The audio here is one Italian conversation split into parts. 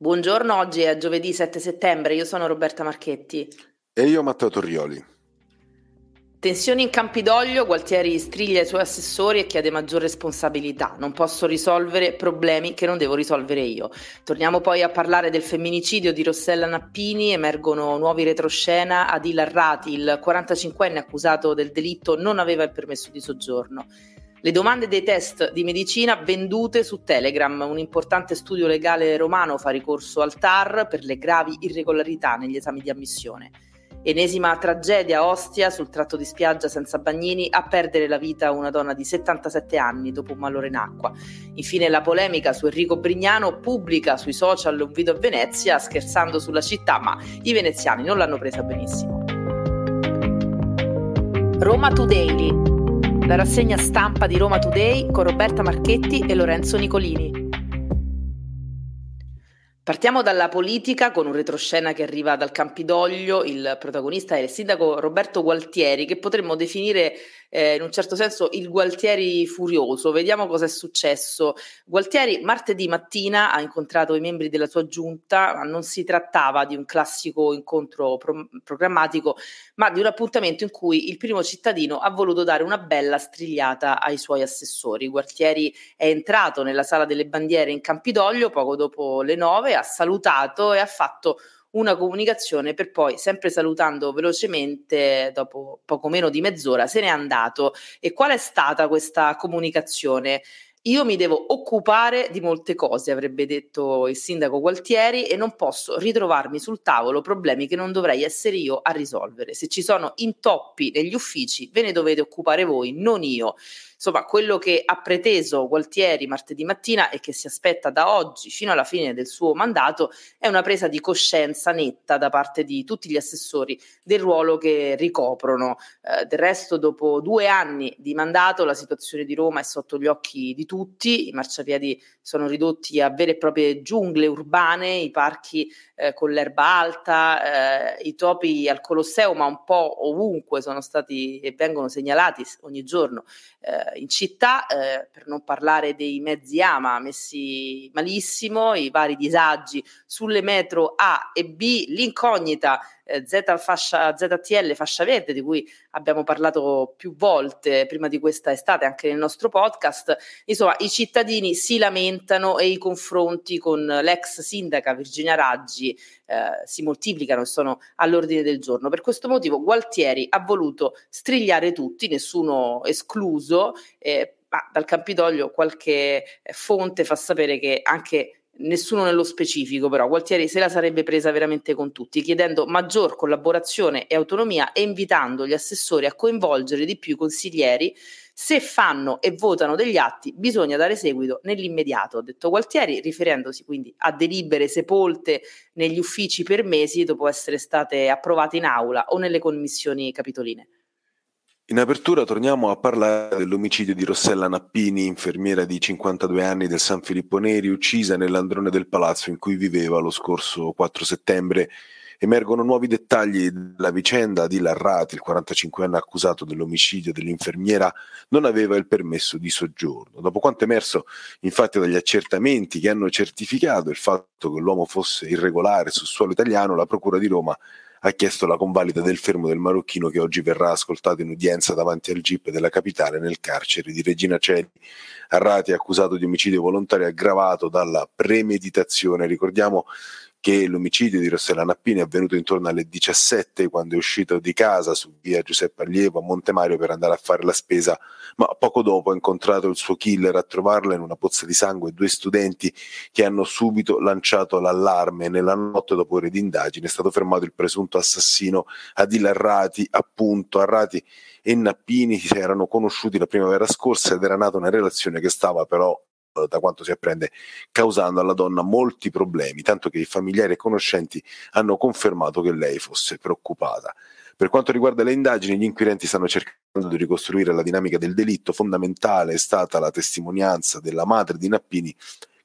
Buongiorno, oggi è giovedì 7 settembre, io sono Roberta Marchetti. E io Matteo Torrioli. Tensioni in Campidoglio, Gualtieri striglia i suoi assessori e chiede maggior responsabilità. Non posso risolvere problemi che non devo risolvere io. Torniamo poi a parlare del femminicidio di Rossella Nappini, emergono nuovi retroscena. Adil Arrati, il 45enne accusato del delitto, non aveva il permesso di soggiorno. Le domande dei test di medicina vendute su Telegram. Un importante studio legale romano fa ricorso al TAR per le gravi irregolarità negli esami di ammissione. Enesima tragedia Ostia sul tratto di spiaggia senza bagnini, a perdere la vita una donna di 77 anni dopo un malore in acqua. Infine la polemica su Enrico Brignano pubblica sui social un video a Venezia scherzando sulla città, ma i veneziani non l'hanno presa benissimo. Roma Today la rassegna stampa di Roma Today con Roberta Marchetti e Lorenzo Nicolini. Partiamo dalla politica con un retroscena che arriva dal Campidoglio. Il protagonista è il sindaco Roberto Gualtieri, che potremmo definire eh, in un certo senso il Gualtieri furioso. Vediamo cosa è successo. Gualtieri martedì mattina ha incontrato i membri della sua giunta, ma non si trattava di un classico incontro pro- programmatico, ma di un appuntamento in cui il primo cittadino ha voluto dare una bella strigliata ai suoi assessori. Gualtieri è entrato nella sala delle bandiere in Campidoglio poco dopo le nove, ha salutato e ha fatto una comunicazione per poi, sempre salutando velocemente, dopo poco meno di mezz'ora, se n'è andato. E qual è stata questa comunicazione? Io mi devo occupare di molte cose, avrebbe detto il sindaco Gualtieri, e non posso ritrovarmi sul tavolo problemi che non dovrei essere io a risolvere. Se ci sono intoppi negli uffici, ve ne dovete occupare voi, non io. Insomma, quello che ha preteso Gualtieri martedì mattina e che si aspetta da oggi fino alla fine del suo mandato è una presa di coscienza netta da parte di tutti gli assessori del ruolo che ricoprono. Eh, del resto, dopo due anni di mandato, la situazione di Roma è sotto gli occhi di tutti, i marciapiedi sono ridotti a vere e proprie giungle urbane, i parchi eh, con l'erba alta, eh, i topi al Colosseo, ma un po' ovunque sono stati e vengono segnalati ogni giorno eh, in città, eh, per non parlare dei mezzi AMA messi malissimo, i vari disagi sulle metro A e B, l'incognita eh, Z fascia, ZTL fascia verde di cui abbiamo parlato più volte prima di questa estate anche nel nostro podcast. Insomma, i cittadini si lamentano e i confronti con l'ex sindaca Virginia Raggi eh, si moltiplicano e sono all'ordine del giorno. Per questo motivo Gualtieri ha voluto strigliare tutti, nessuno escluso. Eh, ma dal Campidoglio qualche fonte fa sapere che anche nessuno nello specifico, però Gualtieri se la sarebbe presa veramente con tutti, chiedendo maggior collaborazione e autonomia e invitando gli assessori a coinvolgere di più i consiglieri. Se fanno e votano degli atti, bisogna dare seguito nell'immediato, ha detto Gualtieri, riferendosi quindi a delibere sepolte negli uffici per mesi dopo essere state approvate in aula o nelle commissioni capitoline. In apertura torniamo a parlare dell'omicidio di Rossella Nappini, infermiera di 52 anni del San Filippo Neri, uccisa nell'androne del palazzo in cui viveva lo scorso 4 settembre. Emergono nuovi dettagli della vicenda. di Larrati, il 45enne accusato dell'omicidio dell'infermiera, non aveva il permesso di soggiorno. Dopo quanto emerso infatti dagli accertamenti che hanno certificato il fatto che l'uomo fosse irregolare sul suolo italiano, la Procura di Roma ha chiesto la convalida del fermo del marocchino che oggi verrà ascoltato in udienza davanti al GIP della capitale nel carcere di Regina Celi. Arrati è accusato di omicidio volontario aggravato dalla premeditazione. Ricordiamo che l'omicidio di Rossella Nappini è avvenuto intorno alle 17 quando è uscito di casa su via Giuseppe Allievo a Montemario per andare a fare la spesa, ma poco dopo ha incontrato il suo killer a trovarla in una pozza di sangue due studenti che hanno subito lanciato l'allarme. Nella notte dopo ore di indagine è stato fermato il presunto assassino Adil Arrati, appunto Arrati e Nappini si erano conosciuti la primavera scorsa ed era nata una relazione che stava però da quanto si apprende, causando alla donna molti problemi, tanto che i familiari e conoscenti hanno confermato che lei fosse preoccupata. Per quanto riguarda le indagini, gli inquirenti stanno cercando di ricostruire la dinamica del delitto. Fondamentale è stata la testimonianza della madre di Nappini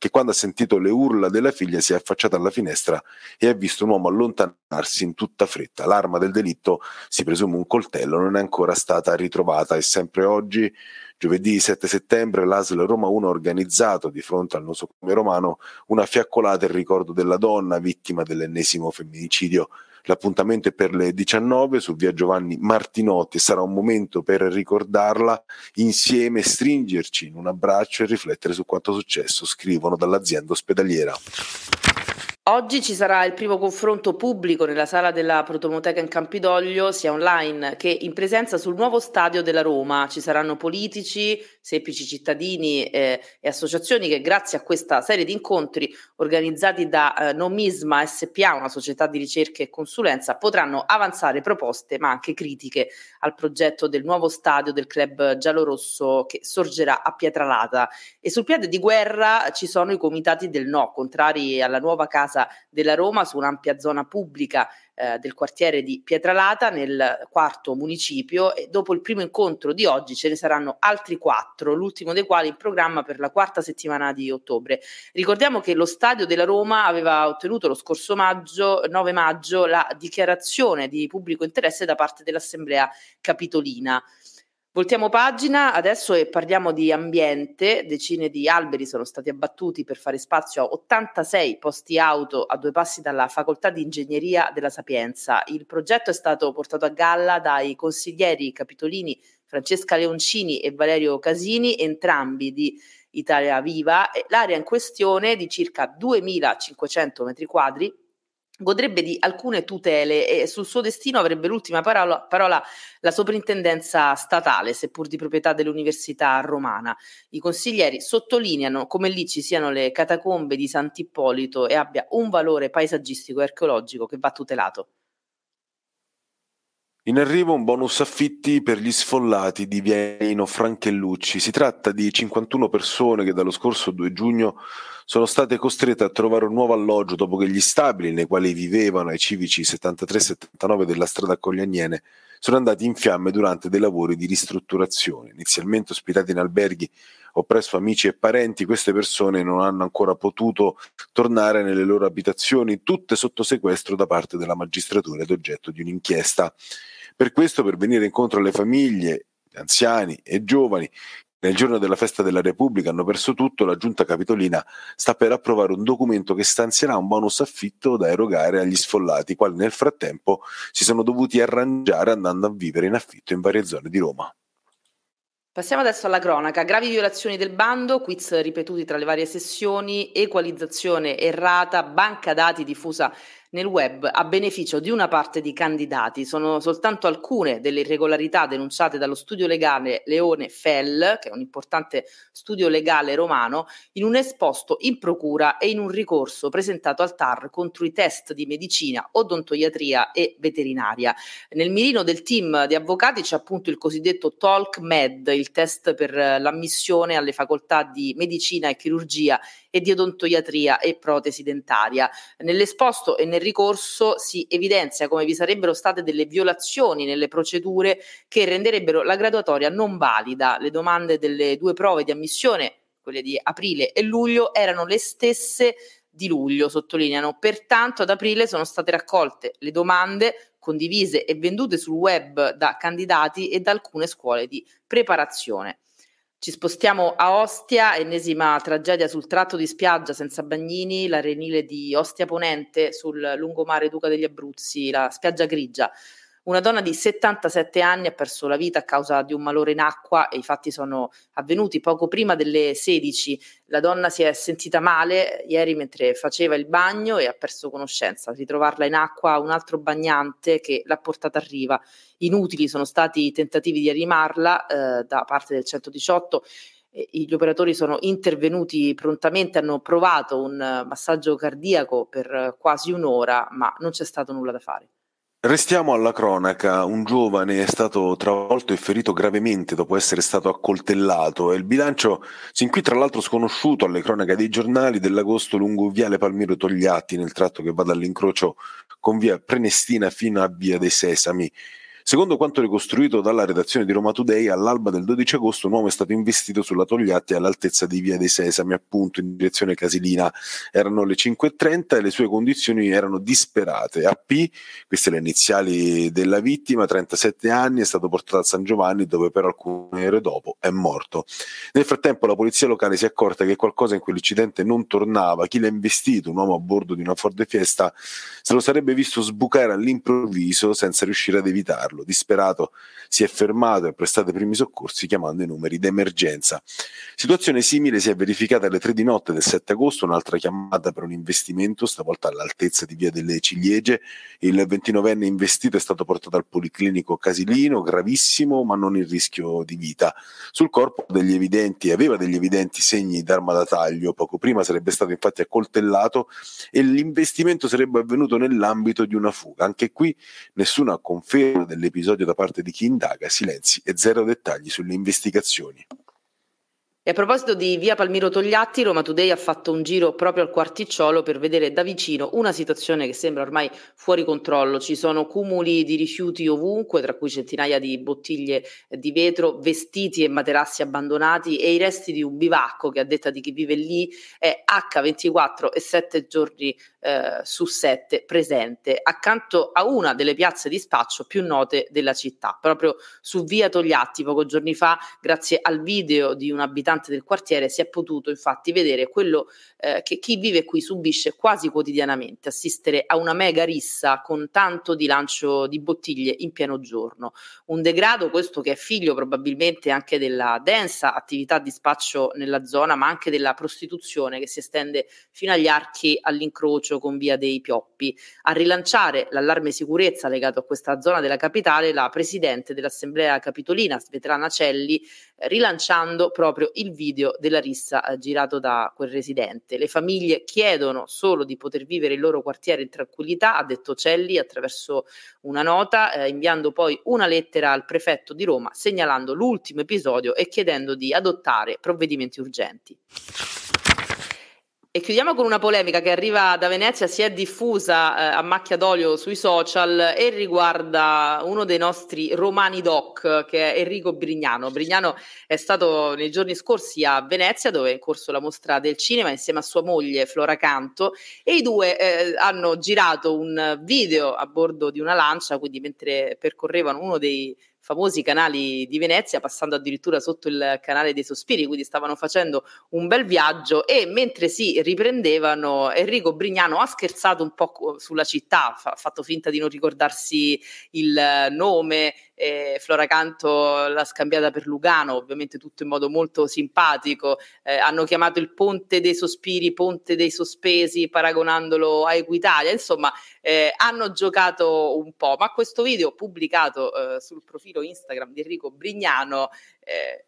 che quando ha sentito le urla della figlia si è affacciata alla finestra e ha visto un uomo allontanarsi in tutta fretta. L'arma del delitto, si presume un coltello, non è ancora stata ritrovata e sempre oggi Giovedì 7 settembre l'ASL Roma 1 ha organizzato di fronte al nosocomio romano una fiaccolata in ricordo della donna vittima dell'ennesimo femminicidio. L'appuntamento è per le 19 su via Giovanni Martinotti e sarà un momento per ricordarla insieme, stringerci in un abbraccio e riflettere su quanto successo, scrivono dall'azienda ospedaliera. Oggi ci sarà il primo confronto pubblico nella sala della Protomoteca in Campidoglio, sia online che in presenza sul nuovo stadio della Roma. Ci saranno politici, semplici cittadini eh, e associazioni che grazie a questa serie di incontri organizzati da eh, Nomisma SPA, una società di ricerca e consulenza, potranno avanzare proposte ma anche critiche al progetto del nuovo stadio del club giallorosso che sorgerà a Pietralata. E sul piede di guerra ci sono i comitati del no, contrari alla nuova casa della Roma su un'ampia zona pubblica eh, del quartiere di Pietralata nel quarto municipio e dopo il primo incontro di oggi ce ne saranno altri quattro, l'ultimo dei quali in programma per la quarta settimana di ottobre. Ricordiamo che lo Stadio della Roma aveva ottenuto lo scorso maggio, 9 maggio, la dichiarazione di pubblico interesse da parte dell'Assemblea Capitolina. Voltiamo pagina adesso e parliamo di ambiente. Decine di alberi sono stati abbattuti per fare spazio a 86 posti auto a due passi dalla Facoltà di Ingegneria della Sapienza. Il progetto è stato portato a galla dai consiglieri capitolini Francesca Leoncini e Valerio Casini, entrambi di Italia Viva. L'area in questione di circa 2500 metri quadri godrebbe di alcune tutele e sul suo destino avrebbe l'ultima parola, parola, la soprintendenza statale, seppur di proprietà dell'Università romana. I consiglieri sottolineano come lì ci siano le catacombe di Sant'Ippolito e abbia un valore paesaggistico e archeologico che va tutelato. In arrivo un bonus affitti per gli sfollati di Vienino Franchellucci. Si tratta di 51 persone che dallo scorso 2 giugno sono state costrette a trovare un nuovo alloggio dopo che gli stabili nei quali vivevano ai civici 73-79 della strada Coglianiene sono andati in fiamme durante dei lavori di ristrutturazione. Inizialmente ospitati in alberghi o presso amici e parenti, queste persone non hanno ancora potuto tornare nelle loro abitazioni, tutte sotto sequestro da parte della magistratura ed oggetto di un'inchiesta. Per questo, per venire incontro alle famiglie, anziani e giovani nel giorno della festa della Repubblica hanno perso tutto, la giunta capitolina sta per approvare un documento che stanzierà un bonus affitto da erogare agli sfollati, quali nel frattempo si sono dovuti arrangiare andando a vivere in affitto in varie zone di Roma. Passiamo adesso alla cronaca. Gravi violazioni del bando, quiz ripetuti tra le varie sessioni, equalizzazione errata, banca dati diffusa nel web a beneficio di una parte di candidati. Sono soltanto alcune delle irregolarità denunciate dallo studio legale Leone Fell, che è un importante studio legale romano, in un esposto in procura e in un ricorso presentato al TAR contro i test di medicina, odontoiatria e veterinaria. Nel mirino del team di avvocati c'è appunto il cosiddetto Med, il test per l'ammissione alle facoltà di medicina e chirurgia e di odontoiatria e protesi dentaria. Nell'esposto e nel ricorso si evidenzia come vi sarebbero state delle violazioni nelle procedure che renderebbero la graduatoria non valida. Le domande delle due prove di ammissione, quelle di aprile e luglio, erano le stesse di luglio, sottolineano. Pertanto ad aprile sono state raccolte le domande condivise e vendute sul web da candidati e da alcune scuole di preparazione. Ci spostiamo a Ostia, ennesima tragedia sul tratto di spiaggia senza bagnini, l'arenile di Ostia Ponente sul lungomare Duca degli Abruzzi, la spiaggia grigia. Una donna di 77 anni ha perso la vita a causa di un malore in acqua e i fatti sono avvenuti poco prima delle 16. La donna si è sentita male ieri mentre faceva il bagno e ha perso conoscenza. Ritrovarla in acqua un altro bagnante che l'ha portata a riva. Inutili sono stati i tentativi di animarla eh, da parte del 118 gli operatori sono intervenuti prontamente, hanno provato un massaggio cardiaco per quasi un'ora, ma non c'è stato nulla da fare. Restiamo alla cronaca. Un giovane è stato travolto e ferito gravemente dopo essere stato accoltellato e il bilancio sin qui tra l'altro sconosciuto alle cronache dei giornali dell'agosto lungo Viale Palmiro Togliatti nel tratto che va dall'incrocio con via Prenestina fino a via dei Sesami. Secondo quanto ricostruito dalla redazione di Roma Today, all'alba del 12 agosto un uomo è stato investito sulla Togliatti all'altezza di Via dei Sesami, appunto in direzione Casilina. Erano le 5.30 e le sue condizioni erano disperate. AP, queste le iniziali della vittima, 37 anni, è stato portato a San Giovanni dove per alcune ore dopo è morto. Nel frattempo la polizia locale si è accorta che qualcosa in quell'incidente non tornava. Chi l'ha investito, un uomo a bordo di una Ford Fiesta, se lo sarebbe visto sbucare all'improvviso senza riuscire ad evitarlo aiutarlo. Disperato si è fermato e ha prestato i primi soccorsi chiamando i numeri d'emergenza. Situazione simile si è verificata alle 3 di notte del 7 agosto, un'altra chiamata per un investimento, stavolta all'altezza di via delle Ciliegie. Il 29enne investito è stato portato al Policlinico Casilino, gravissimo ma non in rischio di vita. Sul corpo degli evidenti, aveva degli evidenti segni d'arma da taglio, poco prima sarebbe stato infatti accoltellato e l'investimento sarebbe avvenuto nell'ambito di una fuga. Anche qui nessuna conferma del dell'episodio da parte di chi indaga, silenzi e zero dettagli sulle investigazioni. E a proposito di via Palmiro Togliatti, Roma Today ha fatto un giro proprio al quarticciolo per vedere da vicino una situazione che sembra ormai fuori controllo. Ci sono cumuli di rifiuti ovunque, tra cui centinaia di bottiglie di vetro, vestiti e materassi abbandonati e i resti di un bivacco che a detta di chi vive lì è H24 e 7 giorni eh, su 7 presente accanto a una delle piazze di spaccio più note della città, proprio su via Togliatti poco giorni fa, grazie al video di un abitante abitante del quartiere si è potuto infatti vedere quello eh, che chi vive qui subisce quasi quotidianamente, assistere a una mega rissa con tanto di lancio di bottiglie in pieno giorno. Un degrado questo che è figlio probabilmente anche della densa attività di spaccio nella zona, ma anche della prostituzione che si estende fino agli archi all'incrocio con via dei Pioppi. A rilanciare l'allarme sicurezza legato a questa zona della capitale, la presidente dell'Assemblea Capitolina, Svetlana Celli, rilanciando proprio il video della rissa eh, girato da quel residente. Le famiglie chiedono solo di poter vivere il loro quartiere in tranquillità, ha detto Celli attraverso una nota, eh, inviando poi una lettera al prefetto di Roma segnalando l'ultimo episodio e chiedendo di adottare provvedimenti urgenti. E chiudiamo con una polemica che arriva da Venezia, si è diffusa eh, a macchia d'olio sui social e riguarda uno dei nostri romani doc, che è Enrico Brignano. Brignano è stato nei giorni scorsi a Venezia, dove è in corso la mostra del cinema, insieme a sua moglie Flora Canto, e i due eh, hanno girato un video a bordo di una lancia, quindi mentre percorrevano uno dei famosi canali di Venezia, passando addirittura sotto il canale dei sospiri, quindi stavano facendo un bel viaggio. E mentre si riprendevano Enrico Brignano ha scherzato un po' sulla città, ha fatto finta di non ricordarsi il nome, eh, Flora Canto l'ha scambiata per Lugano, ovviamente tutto in modo molto simpatico, eh, hanno chiamato il Ponte dei Sospiri, Ponte dei Sospesi, paragonandolo a Equitalia, insomma eh, hanno giocato un po', ma questo video pubblicato eh, sul profilo Instagram di Enrico Brignano eh,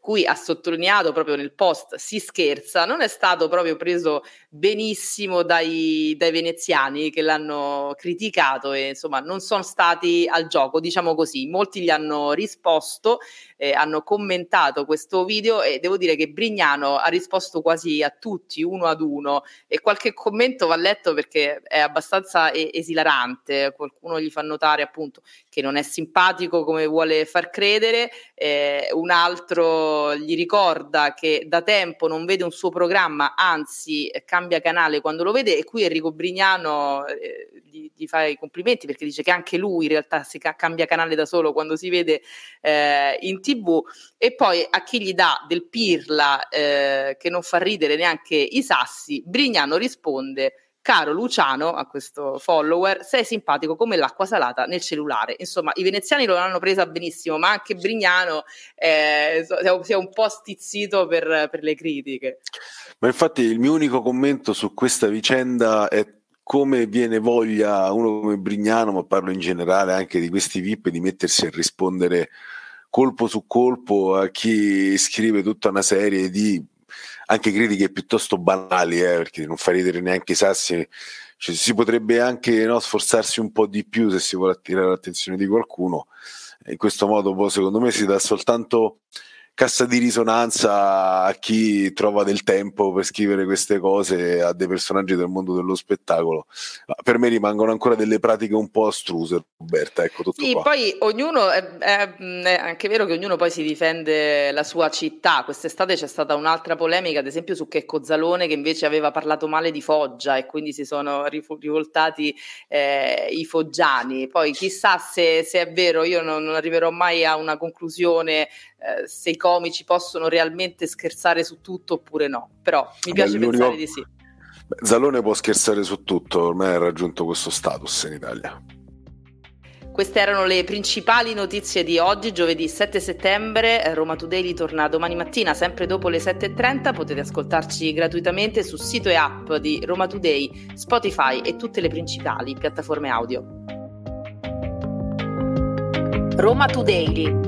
cui ha sottolineato proprio nel post si scherza, non è stato proprio preso benissimo dai, dai, veneziani che l'hanno criticato e insomma non sono stati al gioco, diciamo così. Molti gli hanno risposto, eh, hanno commentato questo video e devo dire che Brignano ha risposto quasi a tutti, uno ad uno, e qualche commento va letto perché è abbastanza esilarante. Qualcuno gli fa notare appunto che non è simpatico come vuole far credere, eh, un altro gli ricorda che da tempo non vede un suo programma, anzi cambia canale quando lo vede e qui Enrico Brignano eh, gli, gli, fa i complimenti perché dice che anche lui in realtà si ca- cambia canale da solo quando si vede eh, in tv e poi a chi gli dà del pirla eh, che non fa ridere neanche i sassi, Brignano risponde Caro Luciano, a questo follower, sei simpatico come l'acqua salata nel cellulare. Insomma, i veneziani lo hanno presa benissimo, ma anche Brignano eh, si è un po' stizzito per, per le critiche. Ma infatti il mio unico commento su questa vicenda è come viene voglia uno come Brignano, ma parlo in generale anche di questi VIP, di mettersi a rispondere colpo su colpo a chi scrive tutta una serie di anche critiche piuttosto banali, eh, perché non fa ridere neanche i sassi. Cioè, si potrebbe anche no, sforzarsi un po' di più se si vuole attirare l'attenzione di qualcuno. In questo modo, poi, secondo me, si dà soltanto cassa di risonanza a chi trova del tempo per scrivere queste cose a dei personaggi del mondo dello spettacolo. Ma per me rimangono ancora delle pratiche un po' astruse, Roberta. Ecco tutto sì, qua. poi ognuno, è, è, è, anche vero che ognuno poi si difende la sua città. Quest'estate c'è stata un'altra polemica, ad esempio su Checco Zalone, che invece aveva parlato male di Foggia e quindi si sono rivoltati eh, i foggiani. Poi chissà se, se è vero, io non, non, arriverò mai a una conclusione eh, se i comici possono realmente scherzare su tutto oppure no, però mi piace Beh, pensare di sì. Zalone può scherzare su tutto, ormai ha raggiunto questo status in Italia. Queste erano le principali notizie di oggi, giovedì 7 settembre. Roma Today torna domani mattina, sempre dopo le 7.30. Potete ascoltarci gratuitamente sul sito e app di Roma Today, Spotify e tutte le principali piattaforme audio. Roma Today,